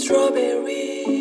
strawberry.